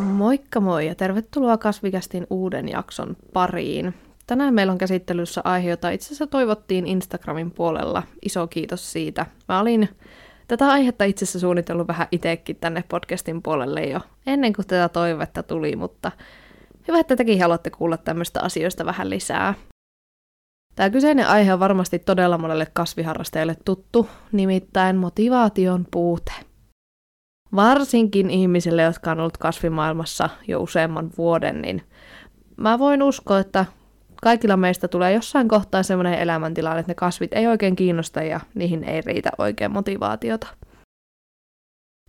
Moikka moi ja tervetuloa Kasvikästin uuden jakson pariin. Tänään meillä on käsittelyssä aihe, jota itse asiassa toivottiin Instagramin puolella. Iso kiitos siitä. Mä olin tätä aihetta itse asiassa suunnitellut vähän itsekin tänne podcastin puolelle jo ennen kuin tätä toivetta tuli, mutta hyvä, että tekin haluatte kuulla tämmöistä asioista vähän lisää. Tämä kyseinen aihe on varmasti todella monelle kasviharrastajalle tuttu, nimittäin motivaation puute. Varsinkin ihmisille, jotka on ollut kasvimaailmassa jo useamman vuoden, niin mä voin uskoa, että kaikilla meistä tulee jossain kohtaa semmoinen elämäntilanne, että ne kasvit ei oikein kiinnosta ja niihin ei riitä oikein motivaatiota.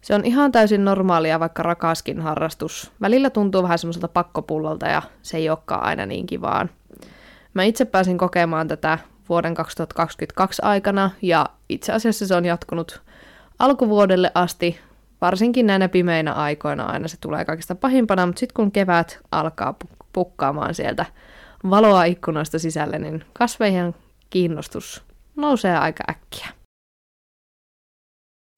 Se on ihan täysin normaalia, vaikka rakaskin harrastus. Välillä tuntuu vähän semmoiselta pakkopullolta ja se ei olekaan aina niin kivaan. Mä itse pääsin kokemaan tätä vuoden 2022 aikana ja itse asiassa se on jatkunut alkuvuodelle asti, varsinkin näinä pimeinä aikoina aina se tulee kaikista pahimpana, mutta sitten kun kevät alkaa pukkaamaan sieltä valoa ikkunoista sisälle, niin kasveihin kiinnostus nousee aika äkkiä.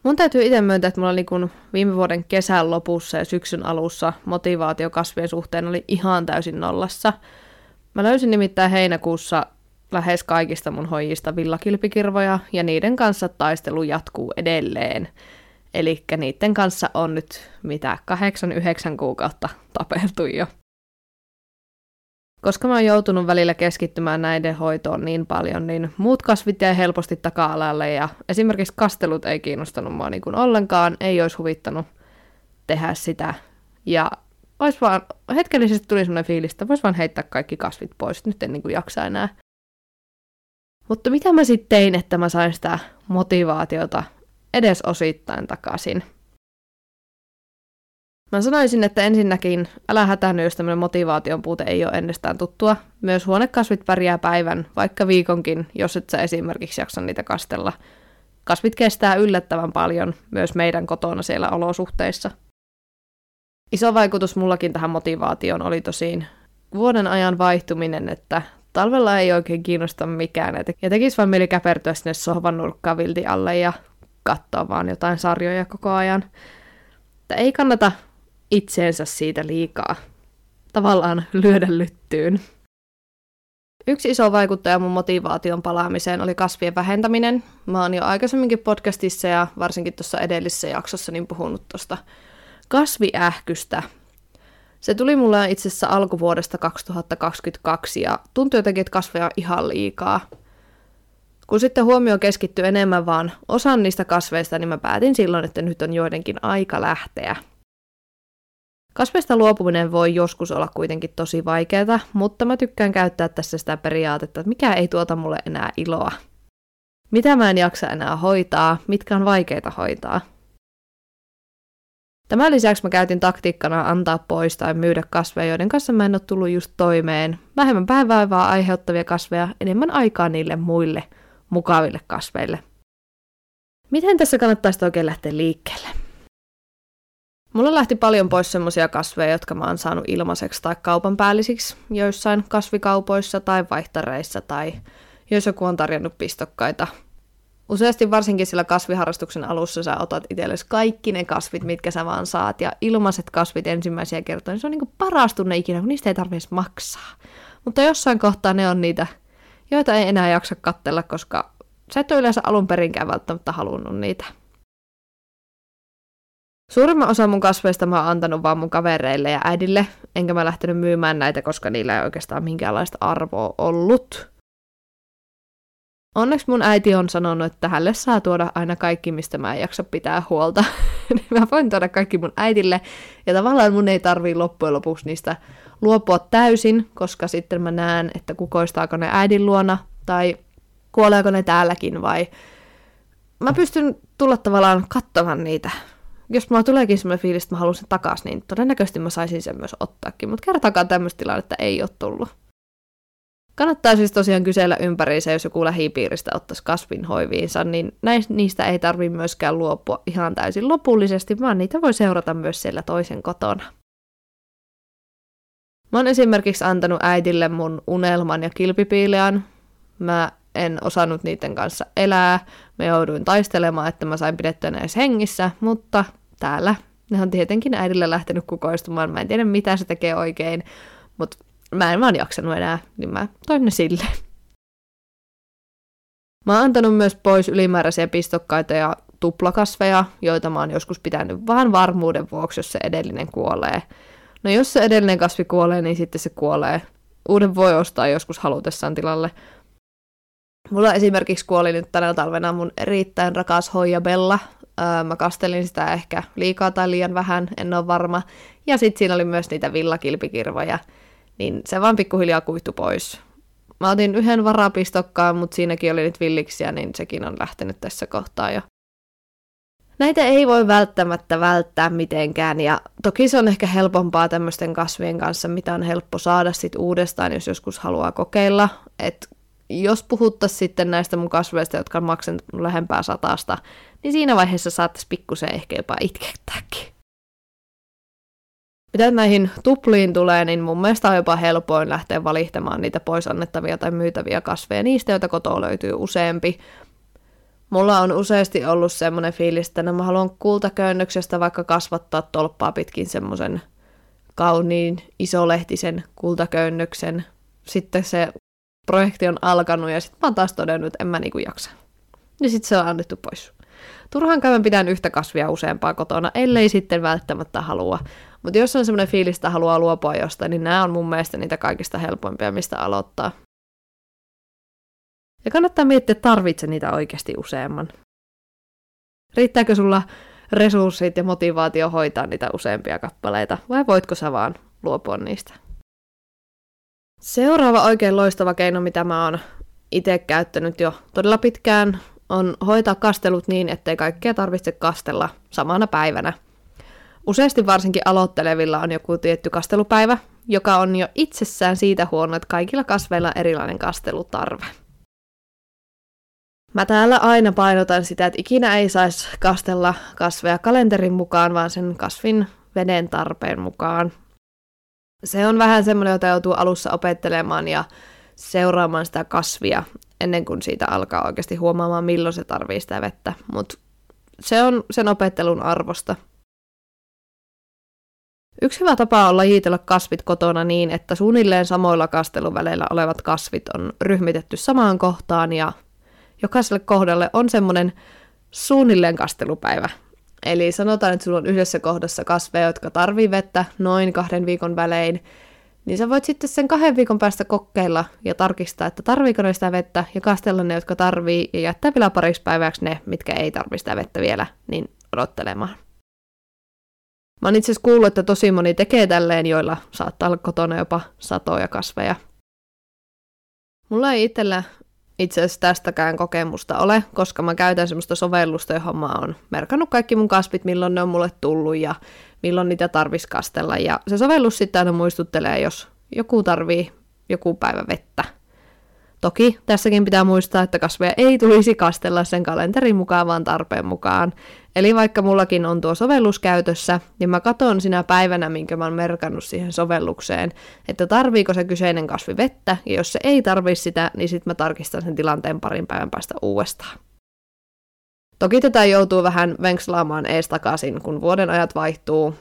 Mun täytyy itse myöntää, että mulla oli kun viime vuoden kesän lopussa ja syksyn alussa motivaatio kasvien suhteen oli ihan täysin nollassa. Mä löysin nimittäin heinäkuussa lähes kaikista mun hoijista villakilpikirvoja ja niiden kanssa taistelu jatkuu edelleen. Eli niiden kanssa on nyt mitä 8-9 kuukautta tapeltu jo. Koska mä oon joutunut välillä keskittymään näiden hoitoon niin paljon, niin muut kasvit jäi helposti taka-alalle ja esimerkiksi kastelut ei kiinnostanut mua niin kuin ollenkaan, ei olisi huvittanut tehdä sitä. Ja olisi vaan, hetkellisesti tuli semmoinen fiilis, että vois vaan heittää kaikki kasvit pois, nyt en niin kuin jaksa enää. Mutta mitä mä sitten tein, että mä sain sitä motivaatiota edes osittain takaisin? Mä sanoisin, että ensinnäkin älä hätäänny, jos tämmöinen motivaation puute ei ole ennestään tuttua. Myös huonekasvit pärjää päivän, vaikka viikonkin, jos et sä esimerkiksi jaksa niitä kastella. Kasvit kestää yllättävän paljon myös meidän kotona siellä olosuhteissa. Iso vaikutus mullakin tähän motivaatioon oli tosiin vuoden ajan vaihtuminen, että talvella ei oikein kiinnosta mikään, ja tekisi vaan mieli käpertyä sinne sohvan nurkkaan vilti alle ja katsoa vaan jotain sarjoja koko ajan. Että ei kannata itseensä siitä liikaa tavallaan lyödä lyttyyn. Yksi iso vaikuttaja mun motivaation palaamiseen oli kasvien vähentäminen. Mä oon jo aikaisemminkin podcastissa ja varsinkin tuossa edellisessä jaksossa niin puhunut tuosta kasviähkystä. Se tuli mulle itse asiassa alkuvuodesta 2022 ja tuntui jotenkin, että kasveja on ihan liikaa. Kun sitten huomio keskittyi enemmän vaan osan niistä kasveista, niin mä päätin silloin, että nyt on joidenkin aika lähteä – Kasveista luopuminen voi joskus olla kuitenkin tosi vaikeaa, mutta mä tykkään käyttää tässä sitä periaatetta, että mikä ei tuota mulle enää iloa. Mitä mä en jaksa enää hoitaa, mitkä on vaikeita hoitaa. Tämän lisäksi mä käytin taktiikkana antaa pois tai myydä kasveja, joiden kanssa mä en ole tullut just toimeen. Vähemmän päiväivää aiheuttavia kasveja, enemmän aikaa niille muille mukaville kasveille. Miten tässä kannattaisi oikein lähteä liikkeelle? Mulla lähti paljon pois semmoisia kasveja, jotka mä oon saanut ilmaiseksi tai kaupan päällisiksi joissain kasvikaupoissa tai vaihtareissa tai jos joku on tarjonnut pistokkaita. Useasti varsinkin sillä kasviharrastuksen alussa sä otat itsellesi kaikki ne kasvit, mitkä sä vaan saat, ja ilmaiset kasvit ensimmäisiä kertoja, niin se on niinku paras tunne ikinä, kun niistä ei tarvitse maksaa. Mutta jossain kohtaa ne on niitä, joita ei enää jaksa kattella, koska sä et ole yleensä alun perinkään välttämättä halunnut niitä. Suurimman osa mun kasveista mä oon antanut vaan mun kavereille ja äidille, enkä mä lähtenyt myymään näitä, koska niillä ei oikeastaan minkäänlaista arvoa ollut. Onneksi mun äiti on sanonut, että hälle saa tuoda aina kaikki, mistä mä en jaksa pitää huolta. niin mä voin tuoda kaikki mun äidille, ja tavallaan mun ei tarvii loppujen lopuksi niistä luopua täysin, koska sitten mä näen, että kukoistaako ne äidin luona, tai kuoleeko ne täälläkin, vai mä pystyn tulla tavallaan katsomaan niitä jos mulla tuleekin semmoinen fiilis, että mä haluan sen takaisin, niin todennäköisesti mä saisin sen myös ottaakin, mutta kertakaan tämmöistä tilannetta ei ole tullut. Kannattaa siis tosiaan kysellä ympäriinsä, jos joku lähipiiristä ottaisi kasvinhoiviinsa, niin näistä, niistä ei tarvi myöskään luopua ihan täysin lopullisesti, vaan niitä voi seurata myös siellä toisen kotona. Mä oon esimerkiksi antanut äidille mun unelman ja kilpipiilean. Mä en osannut niiden kanssa elää. Mä jouduin taistelemaan, että mä sain pidettyä ne edes hengissä, mutta täällä Ne on tietenkin äidillä lähtenyt kukoistumaan. Mä en tiedä, mitä se tekee oikein, mutta mä en vaan jaksanut enää, niin mä toin ne sille. Mä oon antanut myös pois ylimääräisiä pistokkaita ja tuplakasveja, joita mä oon joskus pitänyt vaan varmuuden vuoksi, jos se edellinen kuolee. No jos se edellinen kasvi kuolee, niin sitten se kuolee. Uuden voi ostaa joskus halutessaan tilalle. Mulla esimerkiksi kuoli nyt tänä talvena mun erittäin rakas hoijabella. Öö, mä kastelin sitä ehkä liikaa tai liian vähän, en ole varma. Ja sitten siinä oli myös niitä villakilpikirvoja, niin se vaan pikkuhiljaa kuihtu pois. Mä otin yhden varapistokkaan, mutta siinäkin oli nyt villiksiä, niin sekin on lähtenyt tässä kohtaa jo. Näitä ei voi välttämättä välttää mitenkään, ja toki se on ehkä helpompaa tämmöisten kasvien kanssa, mitä on helppo saada sit uudestaan, jos joskus haluaa kokeilla. Et jos puhuttaisiin sitten näistä mun kasveista, jotka on maksanut lähempää satasta, niin siinä vaiheessa saattaisi pikkusen ehkä jopa itkettääkin. Mitä näihin tupliin tulee, niin mun mielestä on jopa helpoin lähteä valihtamaan niitä pois annettavia tai myytäviä kasveja niistä, joita kotoa löytyy useampi. Mulla on useasti ollut semmoinen fiilis, että no mä haluan kultaköynnöksestä vaikka kasvattaa tolppaa pitkin semmoisen kauniin isolehtisen kultaköynnöksen. Sitten se projekti on alkanut ja sitten mä oon taas todennut, että en mä niinku jaksa. Ja sitten se on annettu pois. Turhaan käymän pidän yhtä kasvia useampaa kotona, ellei sitten välttämättä halua. Mutta jos on semmoinen fiilis, että haluaa luopua jostain, niin nämä on mun mielestä niitä kaikista helpoimpia, mistä aloittaa. Ja kannattaa miettiä, tarvitse niitä oikeasti useamman. Riittääkö sulla resurssit ja motivaatio hoitaa niitä useampia kappaleita, vai voitko sä vaan luopua niistä? Seuraava oikein loistava keino, mitä mä oon itse käyttänyt jo todella pitkään, on hoitaa kastelut niin, ettei kaikkea tarvitse kastella samana päivänä. Useasti varsinkin aloittelevilla on joku tietty kastelupäivä, joka on jo itsessään siitä huono, että kaikilla kasveilla on erilainen kastelutarve. Mä täällä aina painotan sitä, että ikinä ei saisi kastella kasveja kalenterin mukaan, vaan sen kasvin veden tarpeen mukaan. Se on vähän semmoinen, jota joutuu alussa opettelemaan ja seuraamaan sitä kasvia ennen kuin siitä alkaa oikeasti huomaamaan, milloin se tarvii sitä vettä. Mutta se on sen opettelun arvosta. Yksi hyvä tapa on lajitella kasvit kotona niin, että suunnilleen samoilla kasteluväleillä olevat kasvit on ryhmitetty samaan kohtaan ja jokaiselle kohdalle on semmoinen suunnilleen kastelupäivä. Eli sanotaan, että sulla on yhdessä kohdassa kasveja, jotka tarvii vettä noin kahden viikon välein, niin sä voit sitten sen kahden viikon päästä kokeilla ja tarkistaa, että tarviiko ne sitä vettä ja kastella ne, jotka tarvii ja jättää vielä pariksi päiväksi ne, mitkä ei tarvitse sitä vettä vielä, niin odottelemaan. Mä oon itse asiassa kuullut, että tosi moni tekee tälleen, joilla saattaa olla kotona jopa satoja kasveja. Mulla ei itsellä itse asiassa tästäkään kokemusta ole, koska mä käytän semmoista sovellusta, johon mä oon merkannut kaikki mun kasvit, milloin ne on mulle tullut ja milloin niitä tarvis kastella. Ja se sovellus sitten aina muistuttelee, jos joku tarvii joku päivä vettä. Toki tässäkin pitää muistaa, että kasveja ei tulisi kastella sen kalenterin mukaan, vaan tarpeen mukaan. Eli vaikka mullakin on tuo sovellus käytössä, niin mä katon sinä päivänä, minkä mä oon merkannut siihen sovellukseen, että tarviiko se kyseinen kasvi vettä, ja jos se ei tarvi sitä, niin sitten mä tarkistan sen tilanteen parin päivän päästä uudestaan. Toki tätä joutuu vähän venkslaamaan ees takaisin, kun vuoden ajat vaihtuu.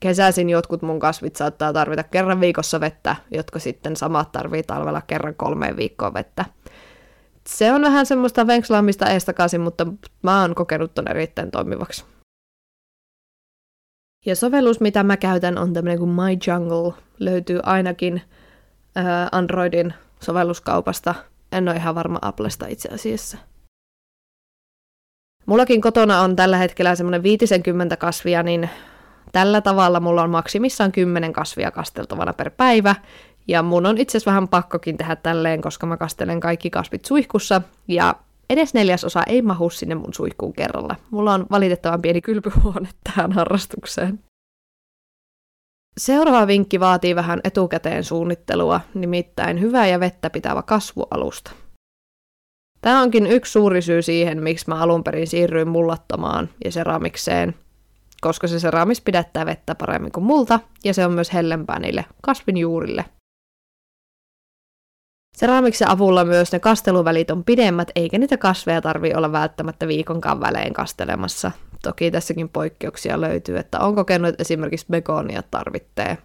Kesäisin jotkut mun kasvit saattaa tarvita kerran viikossa vettä, jotka sitten samat tarvii talvella kerran kolmeen viikkoon vettä se on vähän semmoista venkslaamista ees takaisin, mutta mä oon kokenut ton erittäin toimivaksi. Ja sovellus, mitä mä käytän, on tämmöinen kuin My Jungle. Löytyy ainakin äh, Androidin sovelluskaupasta. En ole ihan varma Applesta itse asiassa. Mullakin kotona on tällä hetkellä semmoinen 50 kasvia, niin tällä tavalla mulla on maksimissaan 10 kasvia kasteltavana per päivä, ja mun on itse asiassa vähän pakkokin tehdä tälleen, koska mä kastelen kaikki kasvit suihkussa, ja edes neljäsosa ei mahu sinne mun suihkuun kerralla. Mulla on valitettavan pieni kylpyhuone tähän harrastukseen. Seuraava vinkki vaatii vähän etukäteen suunnittelua, nimittäin hyvää ja vettä pitävä kasvualusta. Tämä onkin yksi suuri syy siihen, miksi mä alun perin siirryin mullattamaan ja seramikseen, koska se seramis pidättää vettä paremmin kuin multa, ja se on myös hellempää niille kasvin juurille Seramiksen avulla myös ne kasteluvälit on pidemmät, eikä niitä kasveja tarvi olla välttämättä viikonkaan välein kastelemassa. toki tässäkin poikkeuksia löytyy, että on kokenut, että esimerkiksi begonia tarvitsee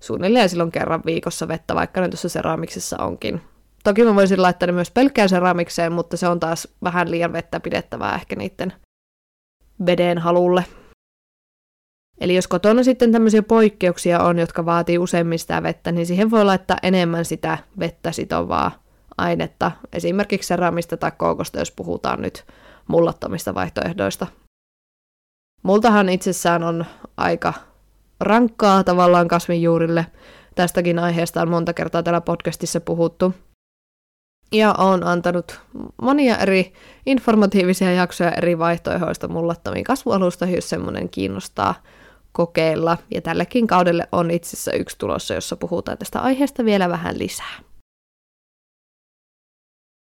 suunnilleen silloin kerran viikossa vettä, vaikka ne tuossa seramiksessa onkin. Toki mä voisin laittaa ne myös pelkkään seramikseen, mutta se on taas vähän liian vettä pidettävää ehkä niiden veden halulle. Eli jos kotona sitten tämmöisiä poikkeuksia on, jotka vaatii useimmin sitä vettä, niin siihen voi laittaa enemmän sitä vettä sitovaa ainetta, esimerkiksi seramista tai kookosta, jos puhutaan nyt mullattomista vaihtoehdoista. Multahan itsessään on aika rankkaa tavallaan kasvinjuurille. Tästäkin aiheesta on monta kertaa täällä podcastissa puhuttu. Ja on antanut monia eri informatiivisia jaksoja eri vaihtoehdoista mullattomiin kasvualustoihin, jos semmoinen kiinnostaa kokeilla. Ja tällekin kaudelle on itse asiassa yksi tulossa, jossa puhutaan tästä aiheesta vielä vähän lisää.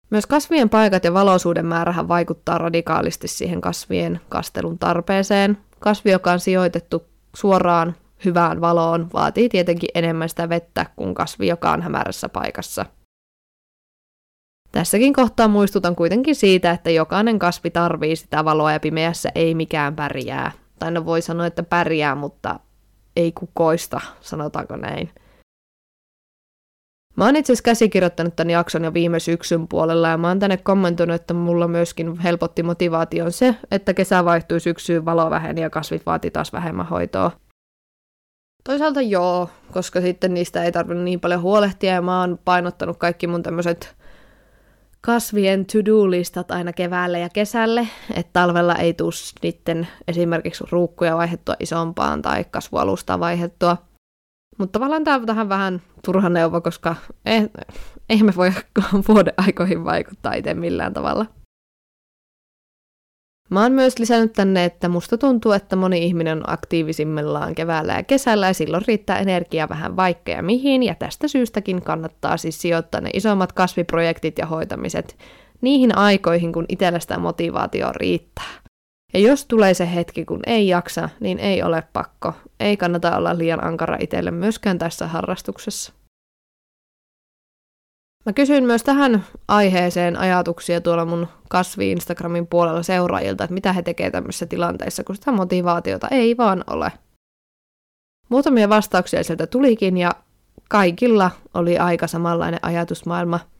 Myös kasvien paikat ja valoisuuden määrähän vaikuttaa radikaalisti siihen kasvien kastelun tarpeeseen. Kasvi, joka on sijoitettu suoraan hyvään valoon, vaatii tietenkin enemmän sitä vettä kuin kasvi, joka on hämärässä paikassa. Tässäkin kohtaa muistutan kuitenkin siitä, että jokainen kasvi tarvii sitä valoa ja pimeässä ei mikään pärjää. Tai no voi sanoa, että pärjää, mutta ei kukoista, sanotaanko näin. Mä oon itse asiassa käsikirjoittanut tämän jakson jo viime syksyn puolella ja mä oon tänne kommentoinut, että mulla myöskin helpotti motivaation se, että kesä vaihtui syksyyn, valo väheni ja kasvit vaati taas vähemmän hoitoa. Toisaalta joo, koska sitten niistä ei tarvinnut niin paljon huolehtia ja mä oon painottanut kaikki mun tämmöiset kasvien to-do-listat aina keväälle ja kesälle, että talvella ei tule niiden esimerkiksi ruukkuja vaihettua isompaan tai kasvualustaa vaihettua – mutta tavallaan tämä on tähän vähän turha neuvo, koska ei, ei me voi vuoden aikoihin vaikuttaa itse millään tavalla. Mä oon myös lisännyt tänne, että musta tuntuu, että moni ihminen on aktiivisimmillaan keväällä ja kesällä ja silloin riittää energiaa vähän vaikka ja mihin ja tästä syystäkin kannattaa siis sijoittaa ne isommat kasviprojektit ja hoitamiset niihin aikoihin, kun itsellä sitä motivaatio riittää. Ja jos tulee se hetki, kun ei jaksa, niin ei ole pakko. Ei kannata olla liian ankara itselle myöskään tässä harrastuksessa. Mä kysyin myös tähän aiheeseen ajatuksia tuolla mun kasvi Instagramin puolella seuraajilta, että mitä he tekevät tämmöisissä tilanteissa, kun sitä motivaatiota ei vaan ole. Muutamia vastauksia sieltä tulikin ja kaikilla oli aika samanlainen ajatusmaailma –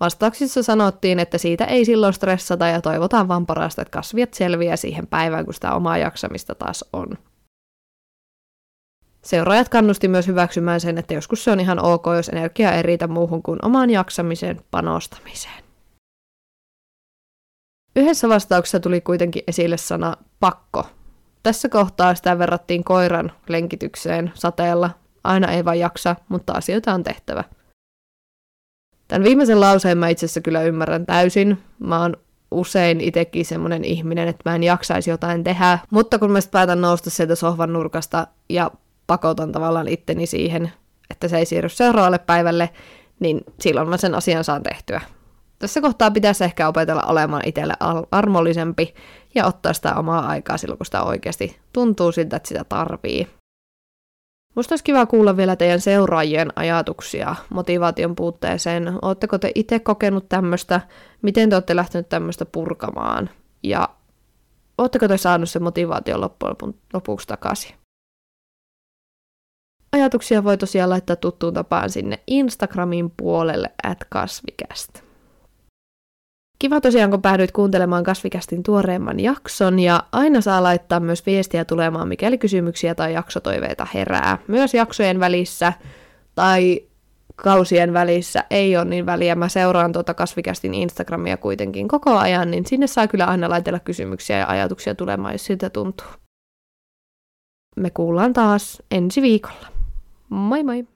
Vastauksissa sanottiin, että siitä ei silloin stressata ja toivotaan vaan parasta, että kasviat selviää siihen päivään, kun sitä omaa jaksamista taas on. Seuraajat kannusti myös hyväksymään sen, että joskus se on ihan ok, jos energia ei riitä muuhun kuin omaan jaksamiseen panostamiseen. Yhdessä vastauksessa tuli kuitenkin esille sana pakko. Tässä kohtaa sitä verrattiin koiran lenkitykseen sateella. Aina ei vain jaksa, mutta asioita on tehtävä. Tämän viimeisen lauseen mä itse asiassa kyllä ymmärrän täysin. Mä oon usein itsekin semmoinen ihminen, että mä en jaksaisi jotain tehdä, mutta kun mä sitten päätän nousta sieltä sohvan nurkasta ja pakotan tavallaan itteni siihen, että se ei siirry seuraavalle päivälle, niin silloin mä sen asian saan tehtyä. Tässä kohtaa pitäisi ehkä opetella olemaan itselle armollisempi ja ottaa sitä omaa aikaa silloin, kun sitä oikeasti tuntuu siltä, että sitä tarvii. Musta olisi kiva kuulla vielä teidän seuraajien ajatuksia motivaation puutteeseen. Oletteko te itse kokenut tämmöistä? Miten te olette lähtenyt tämmöistä purkamaan? Ja oletteko te saanut sen motivaation loppujen lopuksi takaisin? Ajatuksia voi tosiaan laittaa tuttuun tapaan sinne Instagramin puolelle at kasvikästä. Kiva tosiaan, kun päädyit kuuntelemaan Kasvikästin tuoreemman jakson ja aina saa laittaa myös viestiä tulemaan, mikäli kysymyksiä tai jaksotoiveita herää. Myös jaksojen välissä tai kausien välissä ei ole niin väliä. Mä seuraan tuota Kasvikästin Instagramia kuitenkin koko ajan, niin sinne saa kyllä aina laitella kysymyksiä ja ajatuksia tulemaan, jos siltä tuntuu. Me kuullaan taas ensi viikolla. Moi moi!